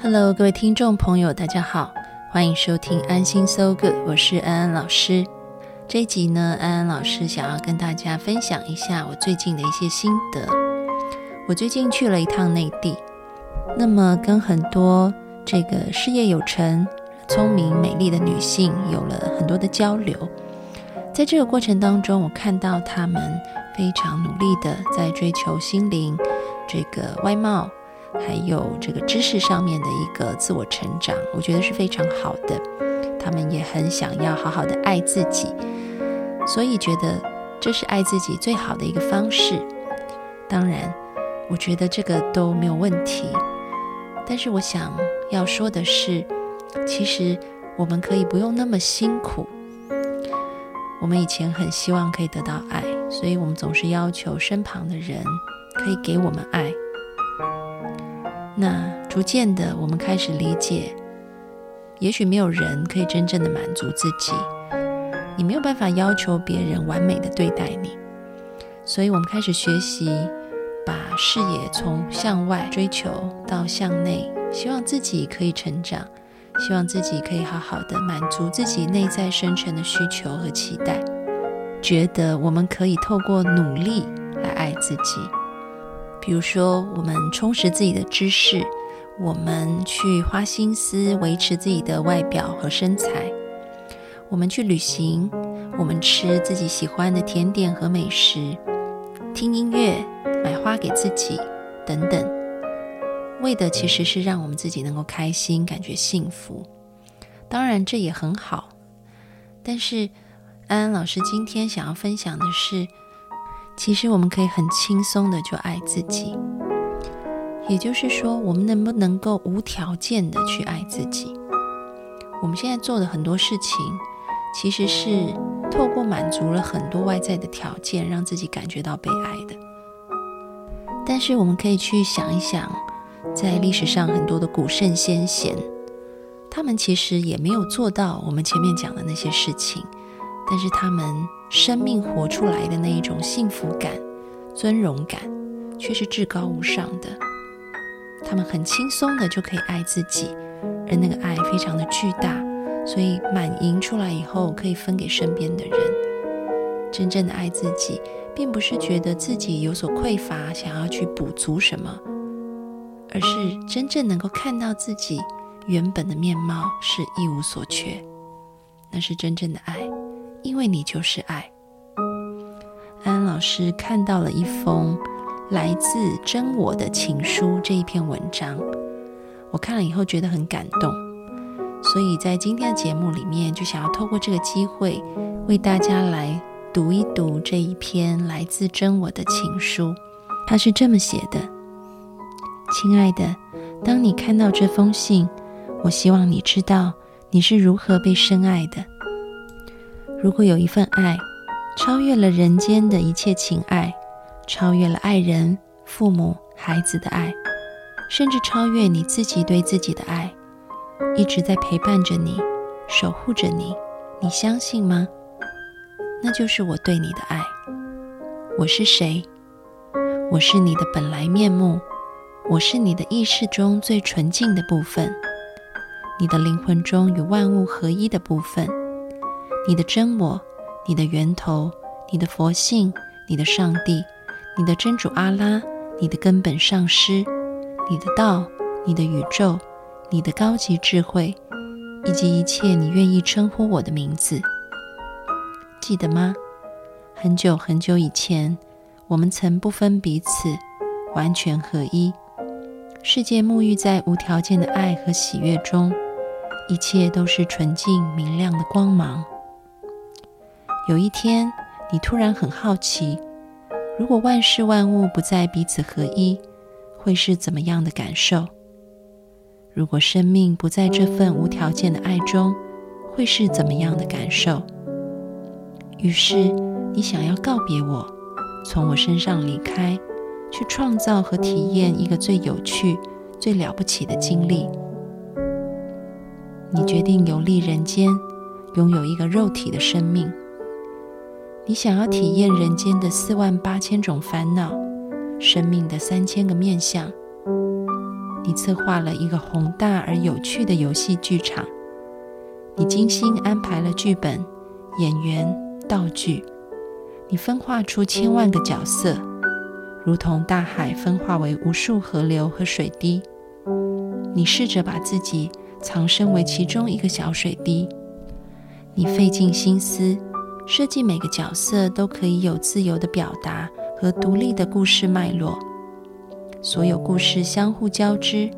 Hello，各位听众朋友，大家好，欢迎收听安心 So Good，我是安安老师。这一集呢，安安老师想要跟大家分享一下我最近的一些心得。我最近去了一趟内地，那么跟很多这个事业有成、聪明美丽的女性有了很多的交流。在这个过程当中，我看到她们非常努力的在追求心灵、这个外貌，还有这个知识上面的一个自我成长，我觉得是非常好的。他们也很想要好好的爱自己，所以觉得这是爱自己最好的一个方式。当然，我觉得这个都没有问题。但是我想要说的是，其实我们可以不用那么辛苦。我们以前很希望可以得到爱，所以我们总是要求身旁的人可以给我们爱。那逐渐的，我们开始理解，也许没有人可以真正的满足自己，你没有办法要求别人完美的对待你，所以我们开始学习，把视野从向外追求到向内，希望自己可以成长。希望自己可以好好的满足自己内在深沉的需求和期待，觉得我们可以透过努力来爱自己。比如说，我们充实自己的知识，我们去花心思维持自己的外表和身材，我们去旅行，我们吃自己喜欢的甜点和美食，听音乐，买花给自己，等等。为的其实是让我们自己能够开心，感觉幸福。当然，这也很好。但是，安安老师今天想要分享的是，其实我们可以很轻松的就爱自己。也就是说，我们能不能够无条件的去爱自己？我们现在做的很多事情，其实是透过满足了很多外在的条件，让自己感觉到被爱的。但是，我们可以去想一想。在历史上，很多的古圣先贤，他们其实也没有做到我们前面讲的那些事情，但是他们生命活出来的那一种幸福感、尊荣感，却是至高无上的。他们很轻松的就可以爱自己，而那个爱非常的巨大，所以满盈出来以后可以分给身边的人。真正的爱自己，并不是觉得自己有所匮乏，想要去补足什么。而是真正能够看到自己原本的面貌是一无所缺，那是真正的爱，因为你就是爱。安安老师看到了一封来自真我的情书这一篇文章，我看了以后觉得很感动，所以在今天的节目里面就想要透过这个机会为大家来读一读这一篇来自真我的情书。他是这么写的。亲爱的，当你看到这封信，我希望你知道你是如何被深爱的。如果有一份爱，超越了人间的一切情爱，超越了爱人、父母、孩子的爱，甚至超越你自己对自己的爱，一直在陪伴着你，守护着你，你相信吗？那就是我对你的爱。我是谁？我是你的本来面目。我是你的意识中最纯净的部分，你的灵魂中与万物合一的部分，你的真我，你的源头，你的佛性，你的上帝，你的真主阿拉，你的根本上师，你的道，你的宇宙，你的高级智慧，以及一切你愿意称呼我的名字，记得吗？很久很久以前，我们曾不分彼此，完全合一。世界沐浴在无条件的爱和喜悦中，一切都是纯净明亮的光芒。有一天，你突然很好奇，如果万事万物不再彼此合一，会是怎么样的感受？如果生命不在这份无条件的爱中，会是怎么样的感受？于是，你想要告别我，从我身上离开。去创造和体验一个最有趣、最了不起的经历。你决定游历人间，拥有一个肉体的生命。你想要体验人间的四万八千种烦恼，生命的三千个面相。你策划了一个宏大而有趣的游戏剧场，你精心安排了剧本、演员、道具，你分化出千万个角色，如同大海分化为无数河流和水滴。你试着把自己藏身为其中一个小水滴，你费尽心思设计每个角色都可以有自由的表达和独立的故事脉络。所有故事相互交织，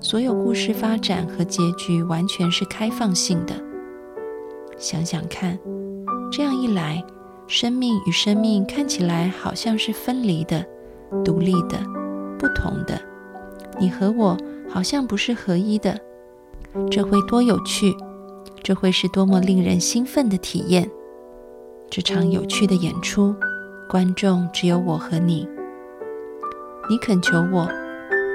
所有故事发展和结局完全是开放性的。想想看，这样一来，生命与生命看起来好像是分离的、独立的、不同的。你和我好像不是合一的，这会多有趣！这会是多么令人兴奋的体验！这场有趣的演出，观众只有我和你。你恳求我，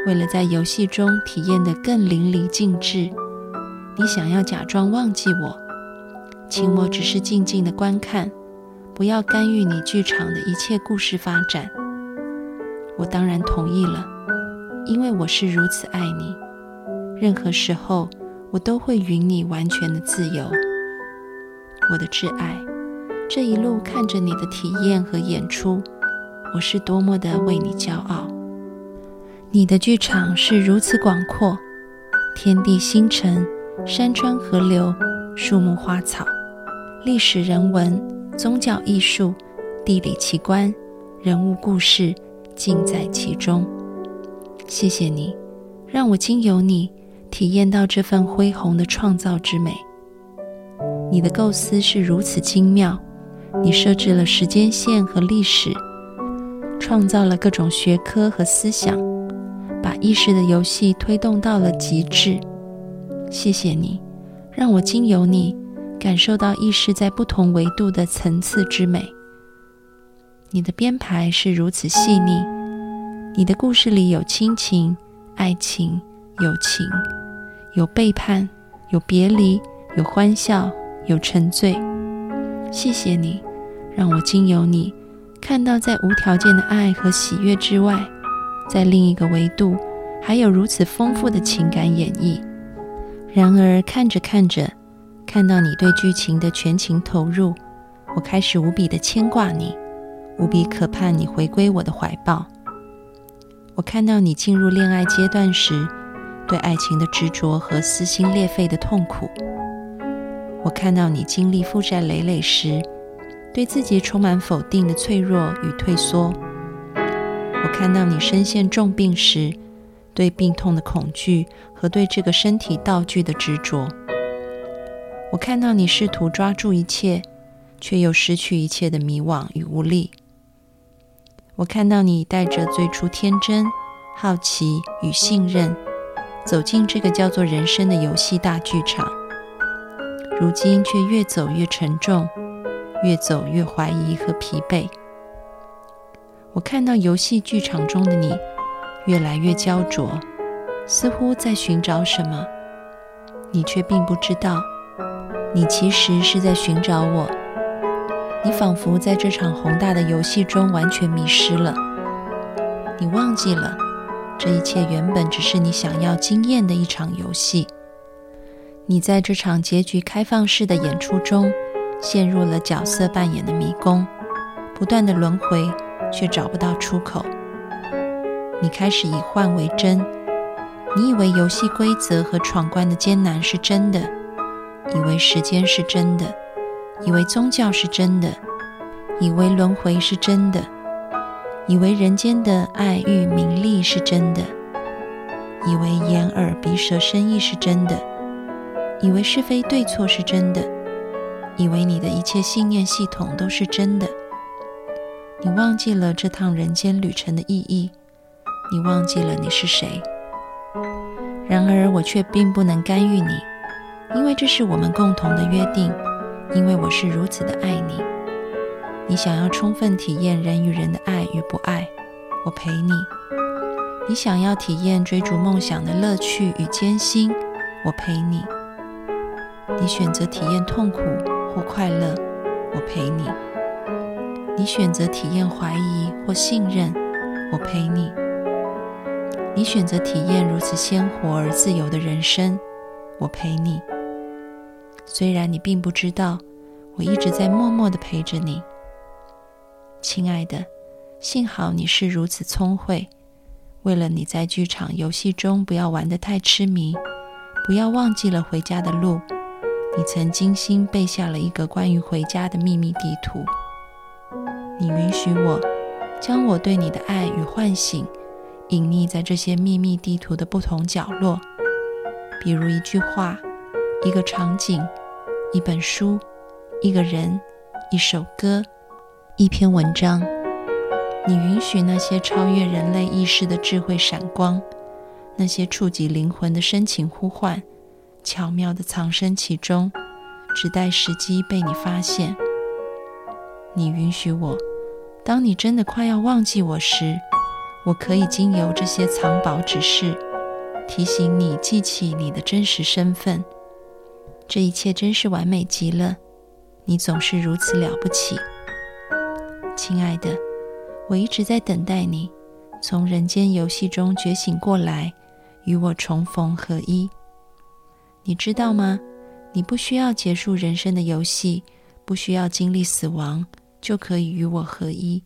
为了在游戏中体验得更淋漓尽致，你想要假装忘记我，请我只是静静的观看，不要干预你剧场的一切故事发展。我当然同意了，因为我是如此爱你。任何时候，我都会允你完全的自由，我的挚爱。这一路看着你的体验和演出，我是多么的为你骄傲。你的剧场是如此广阔，天地星辰、山川河流、树木花草、历史人文、宗教艺术、地理奇观、人物故事，尽在其中。谢谢你，让我经由你体验到这份恢宏的创造之美。你的构思是如此精妙，你设置了时间线和历史，创造了各种学科和思想。把意识的游戏推动到了极致。谢谢你，让我经由你感受到意识在不同维度的层次之美。你的编排是如此细腻，你的故事里有亲情、爱情、友情，有背叛，有别离，有欢笑，有沉醉。谢谢你，让我经由你看到在无条件的爱和喜悦之外。在另一个维度，还有如此丰富的情感演绎。然而，看着看着，看到你对剧情的全情投入，我开始无比的牵挂你，无比渴盼你回归我的怀抱。我看到你进入恋爱阶段时，对爱情的执着和撕心裂肺的痛苦；我看到你经历负债累累时，对自己充满否定的脆弱与退缩。我看到你身陷重病时，对病痛的恐惧和对这个身体道具的执着；我看到你试图抓住一切，却又失去一切的迷惘与无力；我看到你带着最初天真、好奇与信任，走进这个叫做人生的游戏大剧场，如今却越走越沉重，越走越怀疑和疲惫。我看到游戏剧场中的你越来越焦灼，似乎在寻找什么，你却并不知道，你其实是在寻找我。你仿佛在这场宏大的游戏中完全迷失了，你忘记了这一切原本只是你想要经验的一场游戏。你在这场结局开放式的演出中，陷入了角色扮演的迷宫，不断的轮回。却找不到出口。你开始以幻为真，你以为游戏规则和闯关的艰难是真的，以为时间是真的，以为宗教是真的，以为轮回是真的，以为人间的爱欲名利是真的，以为眼耳鼻舌身意是真的，以为是非对错是真的，以为你的一切信念系统都是真的。你忘记了这趟人间旅程的意义，你忘记了你是谁。然而我却并不能干预你，因为这是我们共同的约定，因为我是如此的爱你。你想要充分体验人与人的爱与不爱，我陪你；你想要体验追逐梦想的乐趣与艰辛，我陪你；你选择体验痛苦或快乐，我陪你。你选择体验怀疑或信任，我陪你；你选择体验如此鲜活而自由的人生，我陪你。虽然你并不知道，我一直在默默的陪着你，亲爱的。幸好你是如此聪慧，为了你在剧场游戏中不要玩得太痴迷，不要忘记了回家的路，你曾精心背下了一个关于回家的秘密地图。你允许我将我对你的爱与唤醒隐匿在这些秘密地图的不同角落，比如一句话、一个场景、一本书、一个人、一首歌、一篇文章。你允许那些超越人类意识的智慧闪光，那些触及灵魂的深情呼唤，巧妙的藏身其中，只待时机被你发现。你允许我，当你真的快要忘记我时，我可以经由这些藏宝指示，提醒你记起你的真实身份。这一切真是完美极了，你总是如此了不起，亲爱的。我一直在等待你从人间游戏中觉醒过来，与我重逢合一。你知道吗？你不需要结束人生的游戏，不需要经历死亡，就可以与我合一。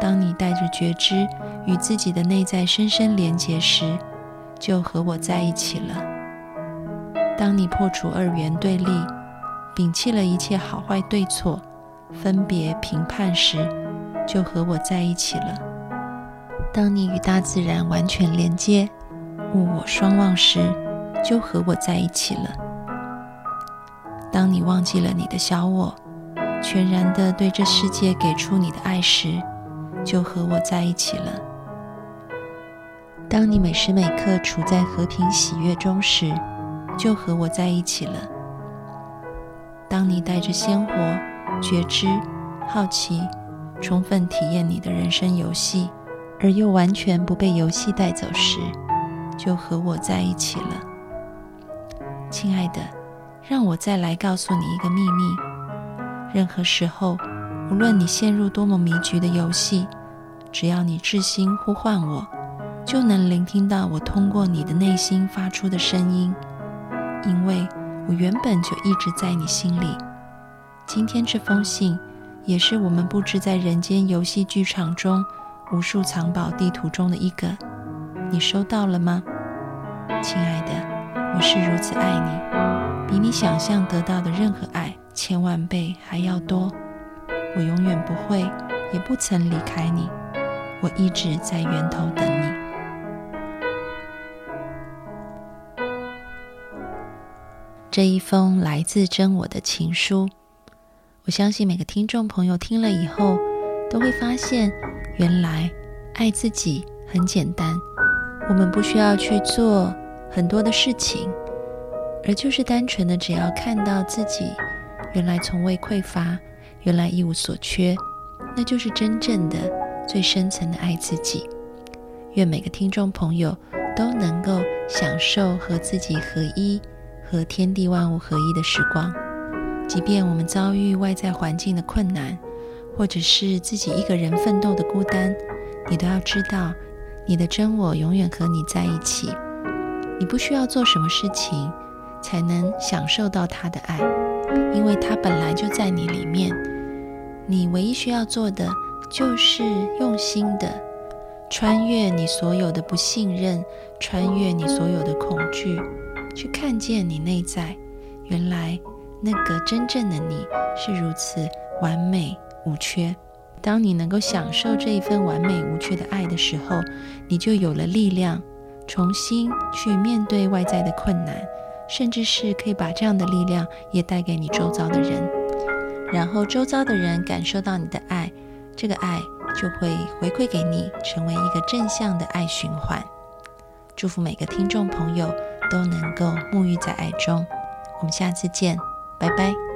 当你带着觉知与自己的内在深深连结时，就和我在一起了。当你破除二元对立，摒弃了一切好坏对错、分别评判时，就和我在一起了。当你与大自然完全连接，物我双忘时，就和我在一起了。当你忘记了你的小我，全然的对这世界给出你的爱时，就和我在一起了。当你每时每刻处在和平喜悦中时，就和我在一起了。当你带着鲜活、觉知、好奇。充分体验你的人生游戏，而又完全不被游戏带走时，就和我在一起了，亲爱的。让我再来告诉你一个秘密：任何时候，无论你陷入多么迷局的游戏，只要你至心呼唤我，就能聆听到我通过你的内心发出的声音，因为我原本就一直在你心里。今天这封信。也是我们布置在人间游戏剧场中无数藏宝地图中的一个，你收到了吗，亲爱的？我是如此爱你，比你想象得到的任何爱千万倍还要多。我永远不会，也不曾离开你，我一直在源头等你。这一封来自真我的情书。我相信每个听众朋友听了以后，都会发现，原来爱自己很简单。我们不需要去做很多的事情，而就是单纯的只要看到自己原来从未匮乏，原来一无所缺，那就是真正的最深层的爱自己。愿每个听众朋友都能够享受和自己合一、和天地万物合一的时光。即便我们遭遇外在环境的困难，或者是自己一个人奋斗的孤单，你都要知道，你的真我永远和你在一起。你不需要做什么事情才能享受到他的爱，因为他本来就在你里面。你唯一需要做的就是用心的穿越你所有的不信任，穿越你所有的恐惧，去看见你内在原来。那个真正的你是如此完美无缺。当你能够享受这一份完美无缺的爱的时候，你就有了力量，重新去面对外在的困难，甚至是可以把这样的力量也带给你周遭的人，然后周遭的人感受到你的爱，这个爱就会回馈给你，成为一个正向的爱循环。祝福每个听众朋友都能够沐浴在爱中。我们下次见。拜拜。